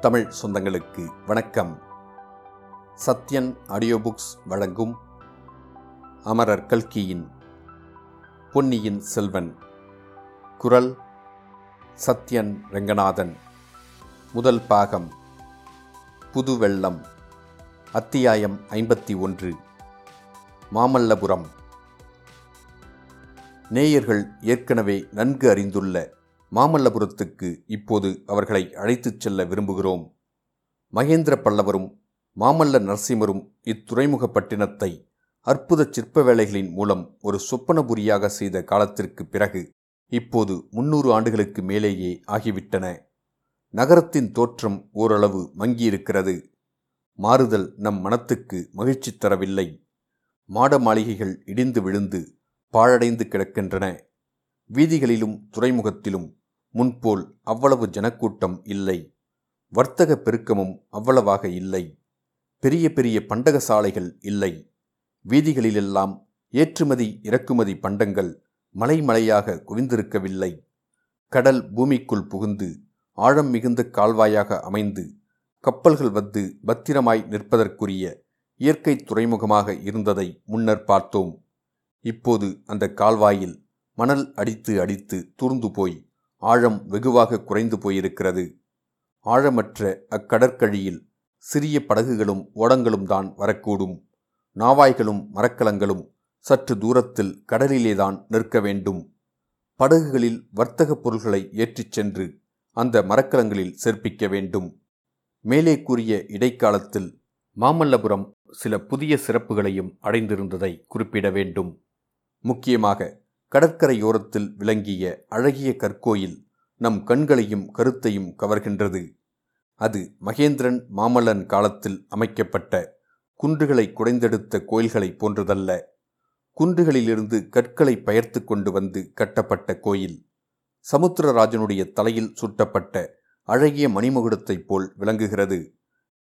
தமிழ் சொந்தங்களுக்கு வணக்கம். Sathyan audio books வழங்கும் அமரர் கல்கியின் பொன்னியின் செல்வன். குரல் சத்யன் ரெங்கநாதன். முதல் பாகம் புதுவெள்ளம். அத்தியாயம் ஐம்பத்தி ஒன்று. மாமல்லபுரம். நேயர்கள் ஏற்கனவே நன்கு அறிந்துள்ள மாமல்லபுரத்துக்கு இப்போது அவர்களை அழைத்துச் செல்ல விரும்புகிறோம். மகேந்திர பல்லவரும் மாமல்ல நரசிம்மரும் இத்துறைமுகப்பட்டினத்தை அற்புத சிற்ப வேலைகளின் மூலம் ஒரு சொப்பனபுரியாக செய்த காலத்திற்கு பிறகு இப்போது முன்னூறு ஆண்டுகளுக்கு மேலேயே ஆகிவிட்டன. நகரத்தின் தோற்றம் ஓரளவு மங்கியிருக்கிறது. மாறுதல் நம் மனத்துக்கு மகிழ்ச்சி தரவில்லை. மாட மாளிகைகள் இடிந்து விழுந்து பாழடைந்து கிடக்கின்றன. வீதிகளிலும் துறைமுகத்திலும் முன்போல் அவ்வளவு ஜனக்கூட்டம் இல்லை. வர்த்தக பெருக்கமும் அவ்வளவாக இல்லை. பெரிய பெரிய பண்டக சாலைகள் இல்லை. வீதிகளிலெல்லாம் ஏற்றுமதி இறக்குமதி பண்டங்கள் மலைமலையாக குவிந்திருக்கவில்லை. கடல் பூமிக்குள் புகுந்து ஆழம் மிகுந்த கால்வாயாக அமைந்து கப்பல்கள் வந்து பத்திரமாய் நிற்பதற்குரிய இயற்கை துறைமுகமாக இருந்ததை முன்னர் பார்த்தோம். இப்போது அந்த கால்வாயில் மணல் அடித்து அடித்து தூர்ந்து போய் ஆழம் வெகுவாக குறைந்து போயிருக்கிறது. ஆழமற்ற அக்கடற்கழியில் சிறிய படகுகளும் ஓடங்களும் தான் வரக்கூடும். நாவாய்களும் மரக்கலங்களும் சற்று தூரத்தில் கடலிலேதான் நிற்க வேண்டும். படகுகளில் வர்த்தகப் பொருள்களை ஏற்றிச் சென்று அந்த மரக்கலங்களில் சேர்ப்பிக்க வேண்டும். மேலே கூறிய இடைக்காலத்தில் மாமல்லபுரம் சில புதிய சிறப்புகளையும் அடைந்திருந்ததை குறிப்பிட வேண்டும். முக்கியமாக கடற்கரையோரத்தில் விளங்கிய அழகிய கற்கோயில் நம் கண்களையும் கருத்தையும் கவர்கின்றது. அது மகேந்திரன் மாமல்லன் காலத்தில் அமைக்கப்பட்ட குன்றுகளை குடைந்தெடுத்த கோயில்களைப் போன்றதல்ல. குன்றுகளிலிருந்து கற்களை பெயர்த்து கொண்டு வந்து கட்டப்பட்ட கோயில் சமுத்திரராஜனுடைய தலையில் சுட்டப்பட்ட அழகிய மணிமகுடத்தைப் போல் விளங்குகிறது.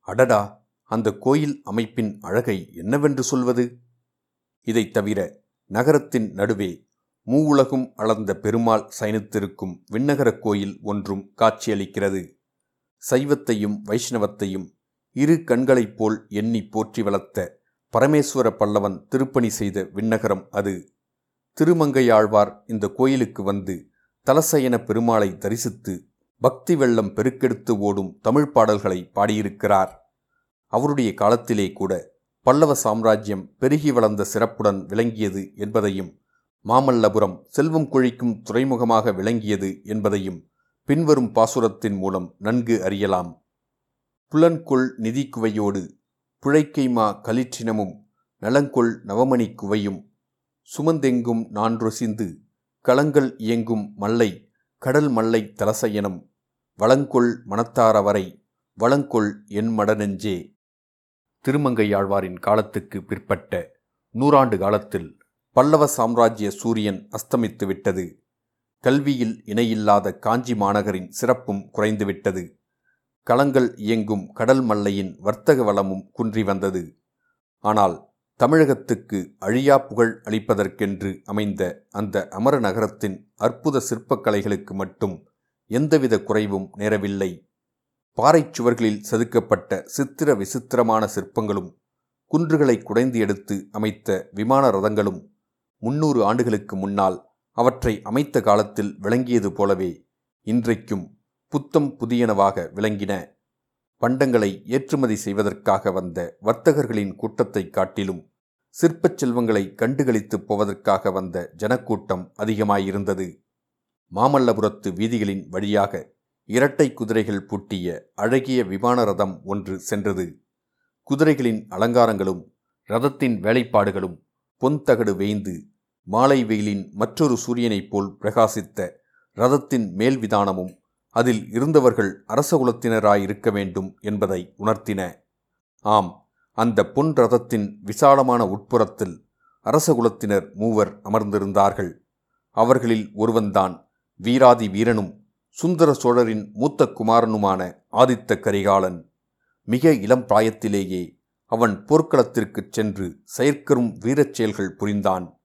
அடடா! அந்த கோயில் அமைப்பின் அழகை என்னவென்று சொல்வது? இதைத் தவிர நகரத்தின் நடுவே மூவுலகும் அளந்த பெருமாள் சயனித்திருக்கும் விண்ணகரக் கோயில் ஒன்றும் காட்சியளிக்கிறது. சைவத்தையும் வைஷ்ணவத்தையும் இரு கண்களைப் போல் எண்ணி போற்றி வளர்த்த பரமேஸ்வர பல்லவன் திருப்பணி செய்த விண்ணகரம் அது. திருமங்கையாழ்வார் இந்த கோயிலுக்கு வந்து தலசயன பெருமாளை தரிசித்து பக்தி வெள்ளம் பெருக்கெடுத்து ஓடும் தமிழ் பாடல்களை பாடியிருக்கிறார். அவருடைய காலத்திலே கூட பல்லவ சாம்ராஜ்யம் பெருகி வளர்ந்த சிறப்புடன் விளங்கியது என்பதையும் மாமல்லபுரம் செல்வம் கொழிக்கும் துறைமுகமாக விளங்கியது என்பதையும் பின்வரும் பாசுரத்தின் மூலம் நன்கு அறியலாம். புலன்கொள் நிதி குவையோடு புழைக்கைமா களிற்றினமும் நலங்கொள் நவமணி குவையும் சுமந்தெங்கும் நான்றொசிந்து களங்கள் இயங்கும் மல்லை கடல் மல்லை தலசயனம் வளங்கொள் மனத்தாரவரை வளங்கொள் என் மடநெஞ்சே. திருமங்கையாழ்வாரின் காலத்துக்கு பிற்பட்ட நூறாண்டு காலத்தில் பல்லவ சாம்ராஜ்ய சூரியன் அஸ்தமித்து விட்டது. கல்வியில் இணையில்லாத காஞ்சி மாநகரின் சிறப்பும் குறைந்துவிட்டது களங்கள் இயங்கும் கடல் மல்லையின் வர்த்தக வளமும் குன்றி வந்தது. ஆனால் தமிழகத்துக்கு அழியா புகழ் அளிப்பதற்கென்று அமைந்த அந்த அமர நகரத்தின் அற்புத சிற்பக்கலைகளுக்கு மட்டும் எந்தவித குறைவும் நேரவில்லை. பாறைச் சுவர்களில் செதுக்கப்பட்ட சித்திர விசித்திரமான சிற்பங்களும் குன்றுகளை குடைந்து எடுத்து அமைத்த விமான ரதங்களும் முன்னூறு ஆண்டுகளுக்கு முன்னால் அவற்றை அமைத்த காலத்தில் விளங்கியது போலவே இன்றைக்கும் புத்தம் புதியனவாக விளங்கின பண்டங்களை ஏற்றுமதி செய்வதற்காக வந்த வர்த்தகர்களின் கூட்டத்தை காட்டிலும் சிற்பச் செல்வங்களை கண்டுகளித்துப் போவதற்காக வந்த ஜனக்கூட்டம் அதிகமாயிருந்தது. மாமல்லபுரத்து வீதிகளின் வழியாக இரட்டை குதிரைகள் பூட்டிய அழகிய விமான ரதம் ஒன்று சென்றது. குதிரைகளின் அலங்காரங்களும் ரதத்தின் வேலைப்பாடுகளும் பொன்தகடு வேய்ந்து மாலை வெயிலின் மற்றொரு சூரியனைப் போல் பிரகாசித்த ரதத்தின் மேல் விதானமும் அதில் இருந்தவர்கள் அரசகுலத்தினராயிருக்க வேண்டும் என்பதை உணர்த்தின. ஆம் அந்த பொன் ரதத்தின் விசாலமான உட்புறத்தில் அரசகுலத்தினர் மூவர் அமர்ந்திருந்தார்கள். அவர்களில் ஒருவன்தான் வீராதி வீரனும் சுந்தர சோழரின் மூத்த குமாரனுமான ஆதித்த கரிகாலன். மிக இளம் பிராயத்திலேயே அவன் போர்க்களத்திற்குச் சென்று செயற்கரும் வீரச் செயல்கள் புரிந்தான்.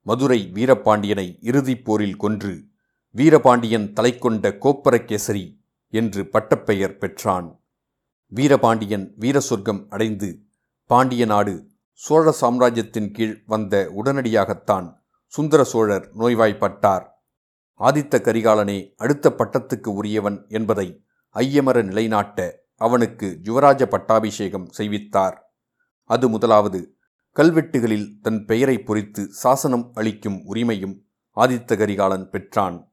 மதுரை வீரபாண்டியனை இறுதிப் போரில் கொன்று வீரபாண்டியன் தலைக்கொண்ட கோப்பரகேசரி என்று பட்டப்பெயர் பெற்றான். வீரபாண்டியன் வீர சொர்க்கம் அடைந்து பாண்டிய நாடு சோழ சாம்ராஜ்யத்தின் கீழ் வந்த உடனடியாகத்தான் சுந்தர சோழர் நோய்வாய்ப்பட்டார். ஆதித்த கரிகாலனே அடுத்த பட்டத்துக்கு உரியவன் என்பதை ஐயமர நிலைநாட்ட அவனுக்கு யுவராஜ பட்டாபிஷேகம் செய்வித்தார். அது முதலாவது. கல்வெட்டுகளில் தன் பெயரை பொறித்து சாசனம் அளிக்கும் உரிமையும் ஆதித்த கரிகாலன் பெற்றான்.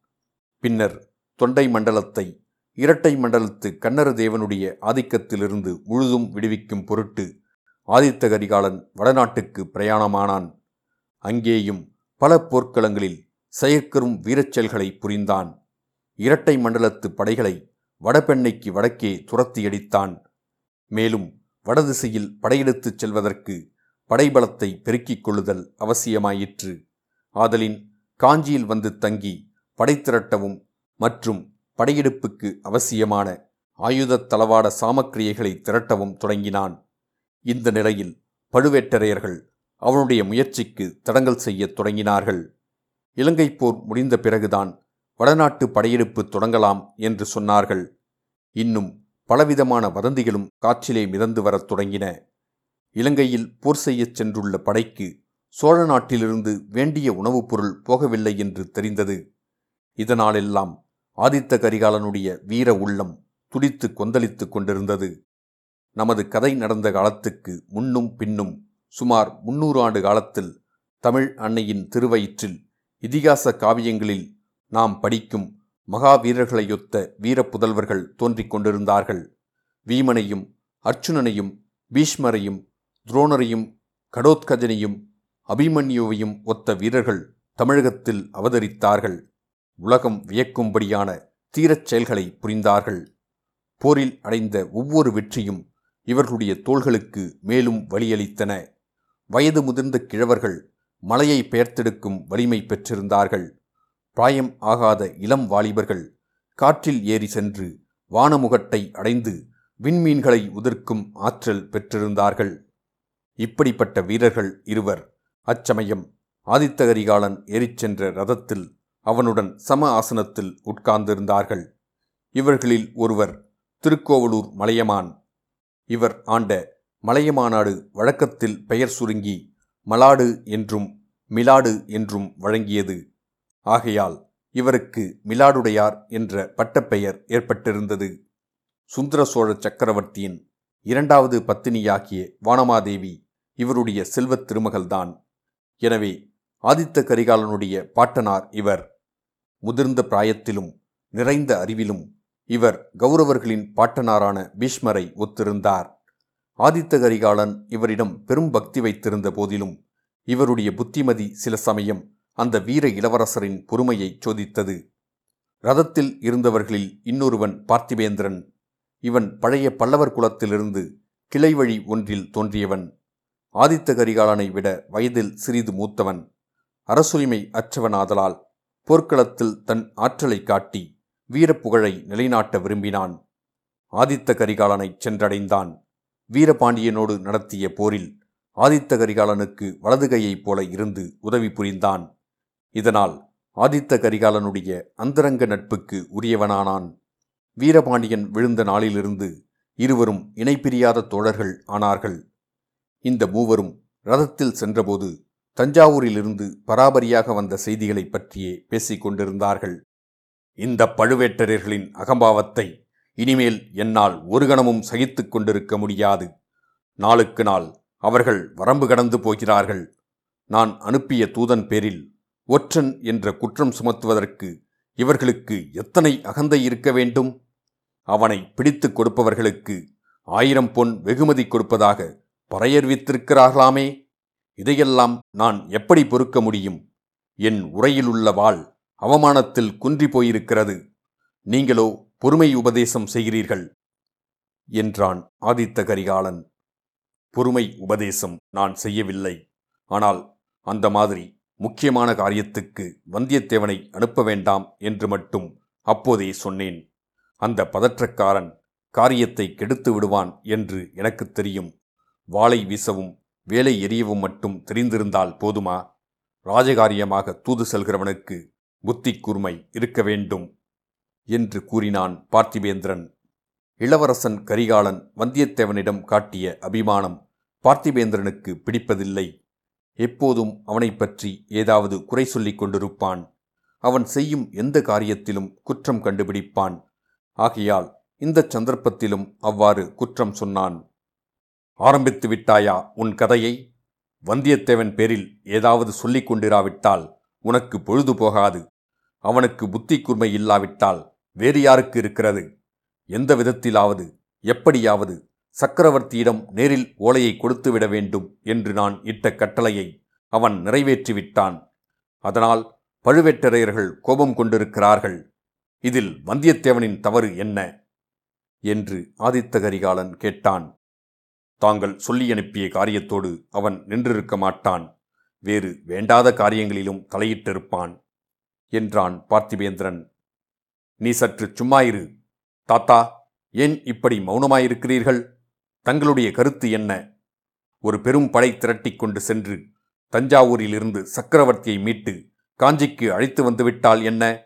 பின்னர் தொண்டை மண்டலத்தை இரட்டை மண்டலத்து கண்ணர தேவனுடைய ஆதிக்கத்திலிருந்து முழுதும் விடுவிக்கும் பொருட்டு ஆதித்த கரிகாலன் வடநாட்டுக்கு பிரயாணமானான். அங்கேயும் பல போர்க்களங்களில் செயற்கரும் வீரச்செயல்களை புரிந்தான். இரட்டை மண்டலத்து படைகளை வடபெண்ணைக்கு வடக்கே துரத்தியடித்தான். மேலும் வடதிசையில் படையெடுத்துச் செல்வதற்கு படைபலத்தை பெருக்கிக் கொள்ளுதல் அவசியமாயிற்று. ஆதலின் காஞ்சியில் வந்து தங்கி படை திரட்டவும் மற்றும் படையெடுப்புக்கு அவசியமான ஆயுதத் தளவாட சாமக்கிரியைகளை திரட்டவும் தொடங்கினான். இந்த நிலையில் பழுவேட்டரையர்கள் அவனுடைய முயற்சிக்கு தடங்கல் செய்யத் தொடங்கினார்கள். இலங்கை போர் முடிந்த பிறகுதான் வடநாட்டு படையெடுப்பு தொடங்கலாம் என்று சொன்னார்கள். இன்னும் பலவிதமான வதந்திகளும் காற்றிலே மிதந்து வரத் தொடங்கின. இலங்கையில் போர் செய்யச் சென்றுள்ள படைக்கு சோழ நாட்டிலிருந்து வேண்டிய உணவுப் பொருள் போகவில்லை என்று தெரிந்தது. இதனாலெல்லாம் ஆதித்த கரிகாலனுடைய வீர உள்ளம் துடித்து கொந்தளித்துக் கொண்டிருந்தது. நமது கதை நடந்த காலத்துக்கு முன்னும் பின்னும் சுமார் முன்னூறு ஆண்டு காலத்தில் தமிழ் அன்னையின் திருவயிற்றில் இதிகாச காவியங்களில் நாம் படிக்கும் மகாவீரர்களையொத்த வீரப்புதல்வர்கள் தோன்றிக் கொண்டிருந்தார்கள். வீமனையும் அர்ச்சுனனையும் பீஷ்மரையும் துரோணரையும் கடோத்கஜனையும் அபிமன்யுவையும் ஒத்த வீரர்கள் தமிழகத்தில் அவதரித்தார்கள். உலகம் வியக்கும்படியான தீரச் செயல்களை புரிந்தார்கள். போரில் அடைந்த ஒவ்வொரு வெற்றியும் இவர்களுடைய தோள்களுக்கு மேலும் வழியளித்தன. வயது முதிர்ந்த கிழவர்கள் மலையை பெயர்த்தெடுக்கும் வலிமை பெற்றிருந்தார்கள். பிராயம் ஆகாத இளம் வாலிபர்கள் காற்றில் ஏறி சென்று வானமுகட்டை அடைந்து விண்மீன்களை உதிர்க்கும் ஆற்றல் பெற்றிருந்தார்கள். இப்படிப்பட்ட வீரர்கள் இருவர் அச்சமயம் ஆதித்த கரிகாலன் ஏறிச் சென்ற ரதத்தில் அவனுடன் சம ஆசனத்தில் உட்கார்ந்திருந்தார்கள். இவர்களில் ஒருவர் திருக்கோவலூர் மலையமான். இவர் ஆண்ட மலையமாநாடு வழக்கத்தில் பெயர் சுருங்கி மலாடு என்றும் மிலாடு என்றும் வழங்கியது. ஆகையால் இவருக்கு மிலாடுடையார் என்ற பட்டப்பெயர் ஏற்பட்டிருந்தது. சுந்தர சோழ சக்கரவர்த்தியின் இரண்டாவது பத்தினியாகிய வானமாதேவி இவருடைய செல்வத் திருமகள்தான். எனவே ஆதித்த கரிகாலனுடைய பாட்டனார் இவர். முதிர்ந்த பிராயத்திலும் நிறைந்த அறிவிலும் இவர் கௌரவர்களின் பாட்டனாரான பீஷ்மரை ஒத்திருந்தார். ஆதித்த கரிகாலன் இவரிடம் பெரும் பக்தி வைத்திருந்த போதிலும் இவருடைய புத்திமதி சில சமயம் அந்த வீர இளவரசரின் பொறுமையை சோதித்தது. ரதத்தில் இருந்தவர்களில் இன்னொருவன் பார்த்திவேந்திரன் இவன் பழைய பல்லவர் குலத்திலிருந்து கிளை வழி ஒன்றில் தோன்றியவன். ஆதித்த கரிகாலனை விட வயதில் சிறிது மூத்தவன். அரசுரிமை அற்றவனாதலால் போர்க்களத்தில் தன் ஆற்றலை காட்டி வீரப்புகழை நிலைநாட்ட விரும்பினான். ஆதித்த கரிகாலனை சென்றடைந்தான். வீரபாண்டியனோடு நடத்திய போரில் ஆதித்த கரிகாலனுக்கு வலதுகையைப் போல இருந்து உதவி புரிந்தான். இதனால் ஆதித்த கரிகாலனுடைய அந்தரங்க நட்புக்கு உரியவனானான். வீரபாண்டியன் விழுந்த நாளிலிருந்து இருவரும் இணைப்பிரியாத தோழர்கள் ஆனார்கள். இந்த மூவரும் ரதத்தில் சென்றபோது தஞ்சாவூரிலிருந்து பராபரியாக வந்த செய்திகளைப் பற்றியே பேசிக் கொண்டிருந்தார்கள். இந்த பழுவேட்டரர்களின் அகம்பாவத்தை இனிமேல் என்னால் ஒரு கணமும் சகித்துக் கொண்டிருக்க முடியாது. நாளுக்கு நாள் அவர்கள் வரம்பு கடந்து போகிறார்கள். நான் அனுப்பிய தூதன் பேரில் ஒற்றன் என்ற குற்றம் சுமத்துவதற்கு இவர்களுக்கு எத்தனை அகந்தை இருக்க வேண்டும்? அவனை பிடித்துக் கொடுப்பவர்களுக்கு ஆயிரம் பொன் வெகுமதி கொடுப்பதாக பறையர்வித்திருக்கிறார்களாமே? இதையெல்லாம் நான் எப்படி பொறுக்க முடியும்? என் உரையிலுள்ள வாள் அவமானத்தில் குன்றி போயிருக்கிறது. நீங்களோ பொறுமை உபதேசம் செய்கிறீர்கள் என்றான் ஆதித்த கரிகாலன் பொறுமை உபதேசம் நான் செய்யவில்லை. ஆனால் அந்த மாதிரி முக்கியமான காரியத்துக்கு வந்தியத்தேவனை அனுப்ப வேண்டாம் என்று மட்டும் அப்போதே சொன்னேன். அந்த பதற்றக்காரன் காரியத்தை கெடுத்து விடுவான் என்று எனக்கு தெரியும். வாளை வீசவும் வேலை எரியவும் மட்டும் தெரிந்திருந்தால் போதுமா? ராஜகாரியமாக தூது செல்கிறவனுக்கு புத்தி கூர்மை இருக்க வேண்டும் என்று கூறினான் பார்த்திபேந்திரன். இளவரசன் கரிகாலன் வந்தியத்தேவனிடம் காட்டிய அபிமானம் பார்த்திபேந்திரனுக்கு பிடிப்பதில்லை. எப்போதும் அவனைப் பற்றி ஏதாவது குறை சொல்லிக் கொண்டிருப்பான். அவன் செய்யும் எந்த காரியத்திலும் குற்றம் கண்டுபிடிப்பான். ஆகையால் இந்த சந்தர்ப்பத்திலும் அவ்வாறு குற்றம் சொன்னான். ஆரம்பித்து விட்டாயா உன் கதையை? வந்தியத்தேவன் பேரில் ஏதாவது சொல்லிக் கொண்டிராவிட்டால் உனக்கு பொழுது போகாது. அவனுக்கு புத்தி கூர்மை இல்லாவிட்டால் வேறு யாருக்கு இருக்கிறது? எந்த விதத்திலாவது எப்படியாவது சக்கரவர்த்தியிடம் நேரில் ஓலையை கொடுத்துவிட வேண்டும் என்று நான் இட்ட கட்டளையை அவன் நிறைவேற்றிவிட்டான். அதனால் பழுவேட்டரையர்கள் கோபம் கொண்டிருக்கிறார்கள். இதில் வந்தியத்தேவனின் தவறு என்ன? என்று ஆதித்த கரிகாலன் கேட்டான். தாங்கள் சொல்லி அனுப்பிய காரியத்தோடு அவன் நின்றிருக்க மாட்டான். வேறு வேண்டாத காரியங்களிலும் தலையிட்டிருப்பான் என்றான் பார்த்திபேந்திரன். நீ சற்று சும்மாயிரு. தாத்தா ஏன் இப்படி மௌனமாயிருக்கிறீர்கள்? தங்களுடைய கருத்து என்ன? ஒரு பெரும் படை திரட்டிக் கொண்டு சென்று தஞ்சாவூரிலிருந்து சக்கரவர்த்தியை மீட்டு காஞ்சிக்கு அழைத்து வந்துவிட்டால் என்ன?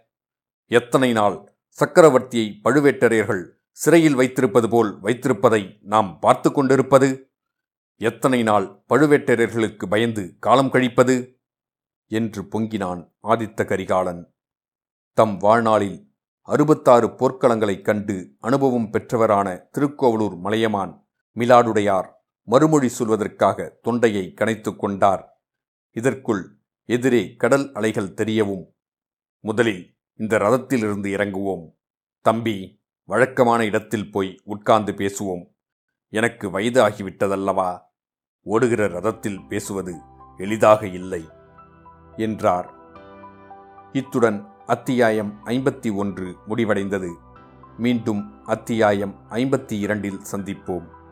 எத்தனை நாள் சக்கரவர்த்தியை பழுவேட்டரையர்கள் சிறையில் வைத்திருப்பது போல் வைத்திருப்பதை நாம் பார்த்து கொண்டிருப்பது? எத்தனை நாள் பழுவேட்டரையர்களுக்கு பயந்து காலம் கழிப்பது? என்று பொங்கினான் ஆதித்த கரிகாலன். தம் வாழ்நாளில் அறுபத்தாறு போர்க்களங்களைக் கண்டு அனுபவம் பெற்றவரான திருக்கோவலூர் மலையமான் மிலாடுடையார் மறுமொழி சொல்வதற்காக தொண்டையை கணைத்து கொண்டார். இதற்குள் எதிரே கடல் அலைகள் தெரியவும் முதலில் இந்த ரதத்திலிருந்து இறங்குவோம். தம்பி வழக்கமான இடத்தில் போய் உட்கார்ந்து பேசுவோம். எனக்கு வயது ஆகிவிட்டதல்லவா? ஓடுகிற ரதத்தில் பேசுவது எளிதாக இல்லை என்றார். இத்துடன் அத்தியாயம் ஐம்பத்தி ஒன்று முடிவடைந்தது. மீண்டும் அத்தியாயம் ஐம்பத்தி இரண்டில் சந்திப்போம்.